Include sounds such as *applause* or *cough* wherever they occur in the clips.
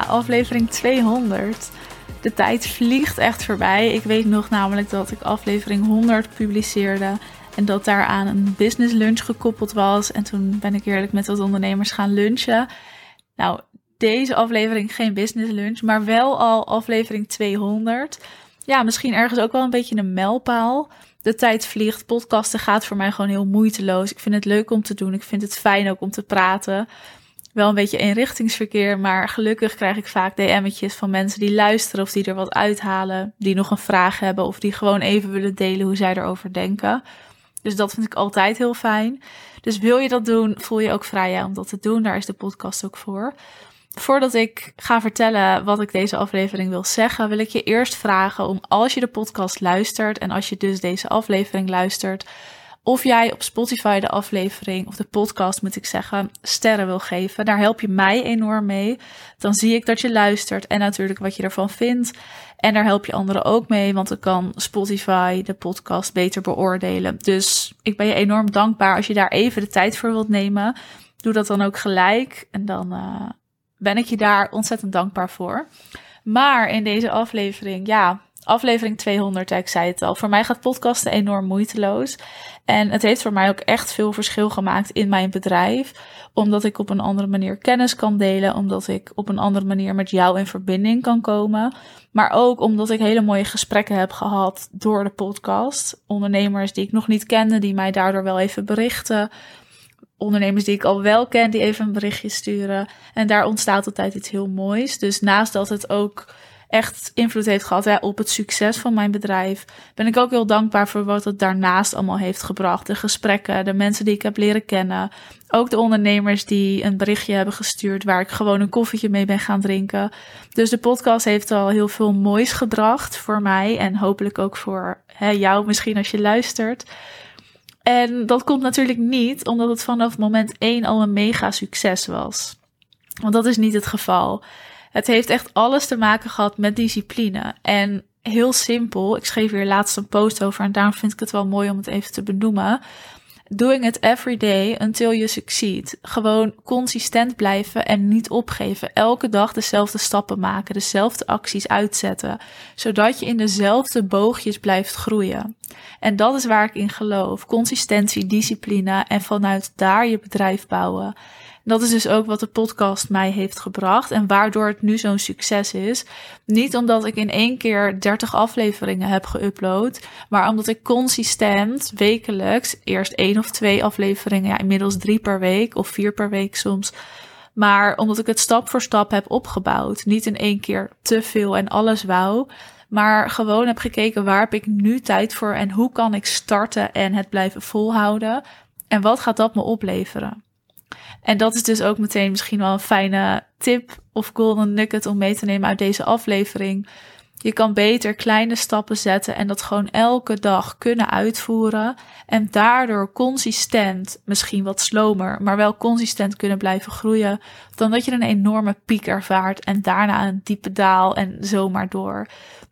Aflevering 200. De tijd vliegt echt voorbij. Ik weet nog namelijk dat ik aflevering 100 publiceerde. En dat daaraan een business lunch gekoppeld was. En toen ben ik eerlijk met wat ondernemers gaan lunchen. Nou, deze aflevering geen business lunch, maar wel al aflevering 200. Ja, misschien ergens ook wel een beetje een mijlpaal. De tijd vliegt. Podcasten gaat voor mij gewoon heel moeiteloos. Ik vind het leuk om te doen. Ik vind het fijn ook om te praten wel een beetje eenrichtingsverkeer, maar gelukkig krijg ik vaak DM'tjes van mensen die luisteren of die er wat uithalen, die nog een vraag hebben of die gewoon even willen delen hoe zij erover denken. Dus dat vind ik altijd heel fijn. Dus wil je dat doen, voel je ook vrij om dat te doen. Daar is de podcast ook voor. Voordat ik ga vertellen wat ik deze aflevering wil zeggen, wil ik je eerst vragen om als je de podcast luistert en als je dus deze aflevering luistert, of jij op Spotify de aflevering of de podcast, moet ik zeggen, sterren wil geven. Daar help je mij enorm mee. Dan zie ik dat je luistert en natuurlijk wat je ervan vindt. En daar help je anderen ook mee, want dan kan Spotify de podcast beter beoordelen. Dus ik ben je enorm dankbaar als je daar even de tijd voor wilt nemen. Doe dat dan ook gelijk en dan uh, ben ik je daar ontzettend dankbaar voor. Maar in deze aflevering, ja, aflevering 200, ik zei het al. Voor mij gaat podcasten enorm moeiteloos. En het heeft voor mij ook echt veel verschil gemaakt in mijn bedrijf. Omdat ik op een andere manier kennis kan delen. Omdat ik op een andere manier met jou in verbinding kan komen. Maar ook omdat ik hele mooie gesprekken heb gehad door de podcast. Ondernemers die ik nog niet kende, die mij daardoor wel even berichten. Ondernemers die ik al wel ken, die even een berichtje sturen. En daar ontstaat altijd iets heel moois. Dus naast dat het ook echt invloed heeft gehad hè, op het succes van mijn bedrijf. Ben ik ook heel dankbaar voor wat het daarnaast allemaal heeft gebracht. De gesprekken, de mensen die ik heb leren kennen. Ook de ondernemers die een berichtje hebben gestuurd waar ik gewoon een koffietje mee ben gaan drinken. Dus de podcast heeft al heel veel moois gebracht voor mij en hopelijk ook voor hè, jou misschien als je luistert. En dat komt natuurlijk niet omdat het vanaf moment 1 al een mega succes was. Want dat is niet het geval. Het heeft echt alles te maken gehad met discipline. En heel simpel, ik schreef hier laatst een post over en daarom vind ik het wel mooi om het even te benoemen. Doing it every day until you succeed. Gewoon consistent blijven en niet opgeven. Elke dag dezelfde stappen maken, dezelfde acties uitzetten, zodat je in dezelfde boogjes blijft groeien. En dat is waar ik in geloof. Consistentie, discipline en vanuit daar je bedrijf bouwen. Dat is dus ook wat de podcast mij heeft gebracht en waardoor het nu zo'n succes is. Niet omdat ik in één keer 30 afleveringen heb geüpload, maar omdat ik consistent wekelijks eerst één of twee afleveringen, ja, inmiddels drie per week of vier per week soms. Maar omdat ik het stap voor stap heb opgebouwd. Niet in één keer te veel en alles wou. Maar gewoon heb gekeken waar heb ik nu tijd voor en hoe kan ik starten en het blijven volhouden. En wat gaat dat me opleveren? En dat is dus ook meteen misschien wel een fijne tip of golden nugget om mee te nemen uit deze aflevering. Je kan beter kleine stappen zetten en dat gewoon elke dag kunnen uitvoeren. En daardoor consistent, misschien wat slomer, maar wel consistent kunnen blijven groeien. Dan dat je een enorme piek ervaart en daarna een diepe daal en zomaar door.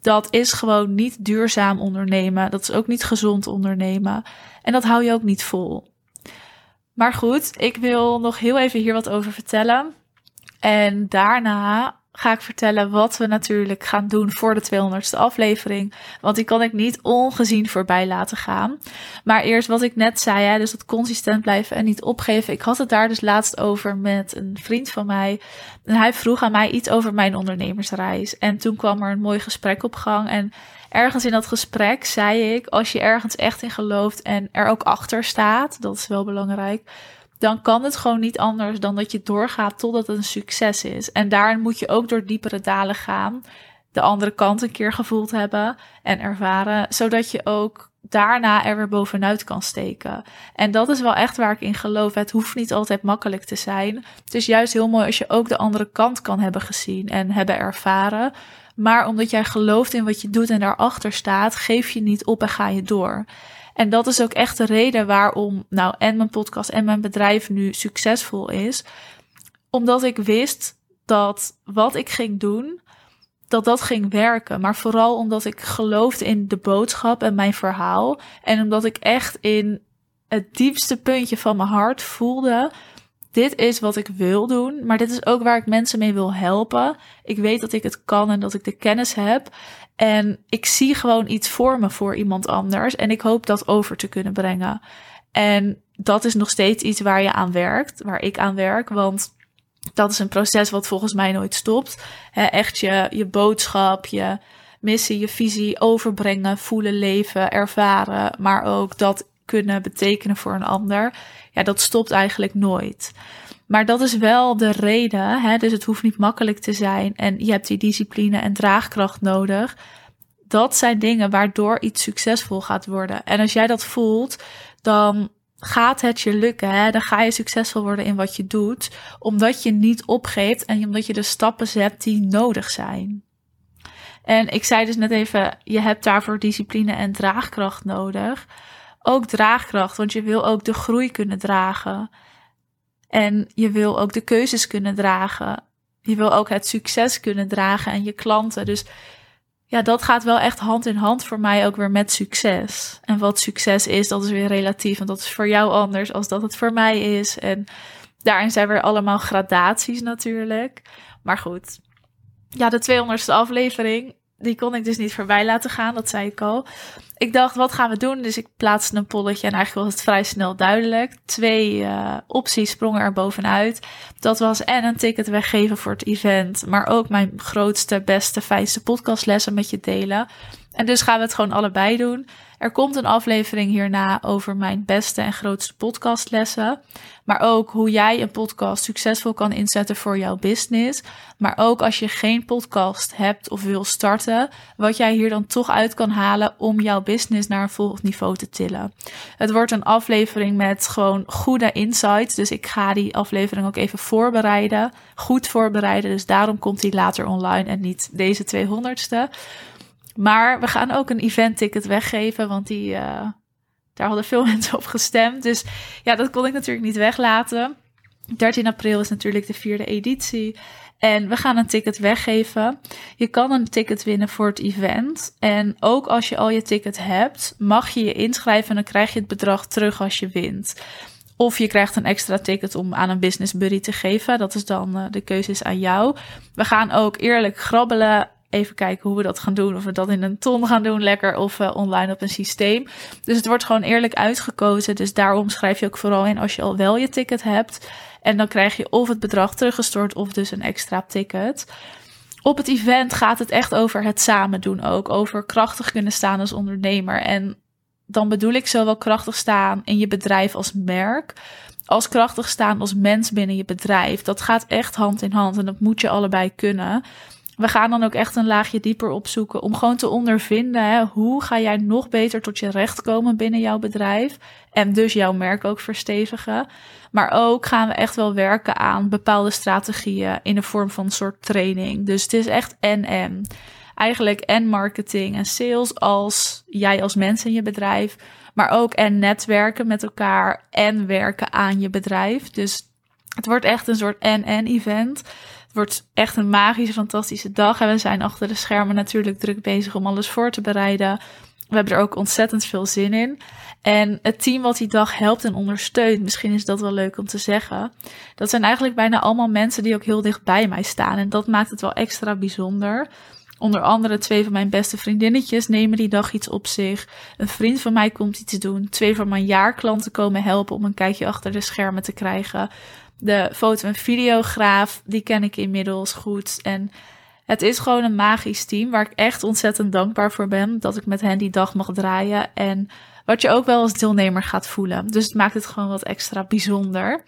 Dat is gewoon niet duurzaam ondernemen. Dat is ook niet gezond ondernemen. En dat hou je ook niet vol. Maar goed, ik wil nog heel even hier wat over vertellen. En daarna ga ik vertellen wat we natuurlijk gaan doen voor de 200ste aflevering. Want die kan ik niet ongezien voorbij laten gaan. Maar eerst wat ik net zei, hè, dus dat consistent blijven en niet opgeven. Ik had het daar dus laatst over met een vriend van mij. En hij vroeg aan mij iets over mijn ondernemersreis. En toen kwam er een mooi gesprek op gang. En ergens in dat gesprek zei ik, als je ergens echt in gelooft en er ook achter staat, dat is wel belangrijk, dan kan het gewoon niet anders dan dat je doorgaat totdat het een succes is. En daarin moet je ook door diepere dalen gaan, de andere kant een keer gevoeld hebben en ervaren, zodat je ook daarna er weer bovenuit kan steken. En dat is wel echt waar ik in geloof. Het hoeft niet altijd makkelijk te zijn. Het is juist heel mooi als je ook de andere kant kan hebben gezien en hebben ervaren. Maar omdat jij gelooft in wat je doet en daarachter staat, geef je niet op en ga je door. En dat is ook echt de reden waarom, nou, en mijn podcast en mijn bedrijf nu succesvol is. Omdat ik wist dat wat ik ging doen, dat dat ging werken. Maar vooral omdat ik geloofde in de boodschap en mijn verhaal. En omdat ik echt in het diepste puntje van mijn hart voelde dit is wat ik wil doen, maar dit is ook waar ik mensen mee wil helpen. Ik weet dat ik het kan en dat ik de kennis heb. En ik zie gewoon iets voor me voor iemand anders. En ik hoop dat over te kunnen brengen. En dat is nog steeds iets waar je aan werkt, waar ik aan werk. Want dat is een proces wat volgens mij nooit stopt. echt je, je boodschap, je missie, je visie overbrengen, voelen, leven, ervaren. Maar ook dat kunnen betekenen voor een ander. Ja, dat stopt eigenlijk nooit. Maar dat is wel de reden. Hè? Dus het hoeft niet makkelijk te zijn. En je hebt die discipline en draagkracht nodig. Dat zijn dingen waardoor iets succesvol gaat worden. En als jij dat voelt, dan gaat het je lukken. Hè? Dan ga je succesvol worden in wat je doet. Omdat je niet opgeeft en omdat je de stappen zet die nodig zijn. En ik zei dus net even, je hebt daarvoor discipline en draagkracht nodig. Ook draagkracht, want je wil ook de groei kunnen dragen. En je wil ook de keuzes kunnen dragen. Je wil ook het succes kunnen dragen en je klanten. Dus ja, dat gaat wel echt hand in hand voor mij ook weer met succes. En wat succes is, dat is weer relatief. En dat is voor jou anders als dat het voor mij is. En daarin zijn weer allemaal gradaties natuurlijk. Maar goed. Ja, de 200ste aflevering die kon ik dus niet voorbij laten gaan, dat zei ik al. Ik dacht, wat gaan we doen? Dus ik plaatste een polletje en eigenlijk was het vrij snel duidelijk. Twee uh, opties sprongen er bovenuit. Dat was en een ticket weggeven voor het event, maar ook mijn grootste, beste, fijnste podcastlessen met je delen. En dus gaan we het gewoon allebei doen. Er komt een aflevering hierna over mijn beste en grootste podcastlessen. Maar ook hoe jij een podcast succesvol kan inzetten voor jouw business. Maar ook als je geen podcast hebt of wil starten, wat jij hier dan toch uit kan halen om jouw business naar een volgend niveau te tillen. Het wordt een aflevering met gewoon goede insights. Dus ik ga die aflevering ook even voorbereiden. Goed voorbereiden. Dus daarom komt die later online en niet deze 200ste. Maar we gaan ook een event ticket weggeven, want die, uh, daar hadden veel *laughs* mensen op gestemd. Dus ja, dat kon ik natuurlijk niet weglaten. 13 april is natuurlijk de vierde editie. En we gaan een ticket weggeven. Je kan een ticket winnen voor het event. En ook als je al je ticket hebt, mag je je inschrijven en dan krijg je het bedrag terug als je wint. Of je krijgt een extra ticket om aan een business buddy te geven. Dat is dan uh, de keuze is aan jou. We gaan ook eerlijk grabbelen even kijken hoe we dat gaan doen. Of we dat in een ton gaan doen, lekker. Of uh, online op een systeem. Dus het wordt gewoon eerlijk uitgekozen. Dus daarom schrijf je ook vooral in als je al wel je ticket hebt. En dan krijg je of het bedrag teruggestort of dus een extra ticket. Op het event gaat het echt over het samen doen ook. Over krachtig kunnen staan als ondernemer. En dan bedoel ik zowel krachtig staan in je bedrijf als merk. Als krachtig staan als mens binnen je bedrijf. Dat gaat echt hand in hand en dat moet je allebei kunnen we gaan dan ook echt een laagje dieper opzoeken om gewoon te ondervinden hè, hoe ga jij nog beter tot je recht komen binnen jouw bedrijf en dus jouw merk ook verstevigen. Maar ook gaan we echt wel werken aan bepaalde strategieën in de vorm van een soort training. Dus het is echt en. Eigenlijk en marketing en sales als jij als mens in je bedrijf, maar ook en netwerken met elkaar en werken aan je bedrijf. Dus het wordt echt een soort en-en event wordt echt een magische, fantastische dag. En we zijn achter de schermen natuurlijk druk bezig om alles voor te bereiden. We hebben er ook ontzettend veel zin in. En het team wat die dag helpt en ondersteunt, misschien is dat wel leuk om te zeggen. Dat zijn eigenlijk bijna allemaal mensen die ook heel dicht bij mij staan. En dat maakt het wel extra bijzonder. Onder andere twee van mijn beste vriendinnetjes nemen die dag iets op zich. Een vriend van mij komt iets doen. Twee van mijn jaarklanten komen helpen om een kijkje achter de schermen te krijgen. De foto- en videograaf, die ken ik inmiddels goed. En het is gewoon een magisch team waar ik echt ontzettend dankbaar voor ben dat ik met hen die dag mag draaien. En wat je ook wel als deelnemer gaat voelen. Dus het maakt het gewoon wat extra bijzonder.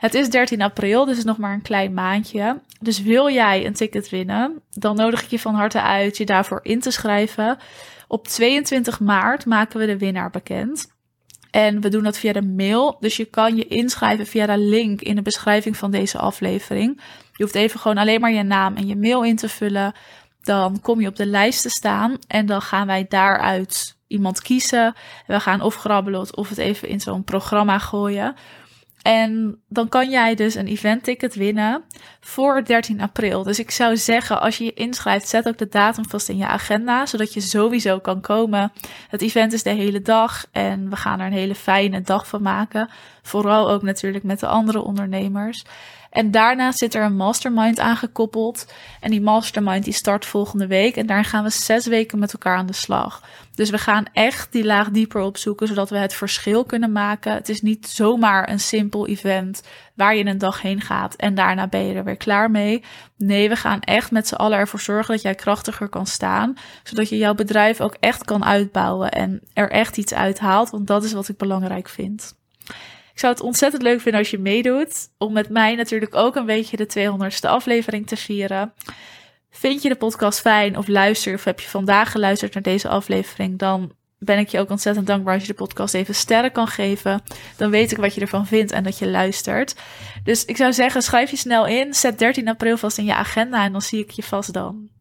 Het is 13 april, dus nog maar een klein maandje. Dus wil jij een ticket winnen, dan nodig ik je van harte uit je daarvoor in te schrijven. Op 22 maart maken we de winnaar bekend. En we doen dat via de mail. Dus je kan je inschrijven via de link in de beschrijving van deze aflevering. Je hoeft even gewoon alleen maar je naam en je mail in te vullen. Dan kom je op de lijst te staan en dan gaan wij daaruit iemand kiezen. We gaan of grabbelen of het even in zo'n programma gooien. En dan kan jij dus een event ticket winnen voor 13 april. Dus ik zou zeggen, als je je inschrijft, zet ook de datum vast in je agenda, zodat je sowieso kan komen. Het event is de hele dag en we gaan er een hele fijne dag van maken. Vooral ook natuurlijk met de andere ondernemers. En daarna zit er een mastermind aangekoppeld. En die mastermind die start volgende week. En daar gaan we zes weken met elkaar aan de slag. Dus we gaan echt die laag dieper opzoeken, zodat we het verschil kunnen maken. Het is niet zomaar een simpel event waar je een dag heen gaat en daarna ben je er weer klaar mee. Nee, we gaan echt met z'n allen ervoor zorgen dat jij krachtiger kan staan, zodat je jouw bedrijf ook echt kan uitbouwen en er echt iets uithaalt, want dat is wat ik belangrijk vind. Ik zou het ontzettend leuk vinden als je meedoet. Om met mij natuurlijk ook een beetje de 200ste aflevering te vieren. Vind je de podcast fijn of luister of heb je vandaag geluisterd naar deze aflevering? Dan ben ik je ook ontzettend dankbaar als je de podcast even sterren kan geven. Dan weet ik wat je ervan vindt en dat je luistert. Dus ik zou zeggen, schrijf je snel in. Zet 13 april vast in je agenda en dan zie ik je vast dan.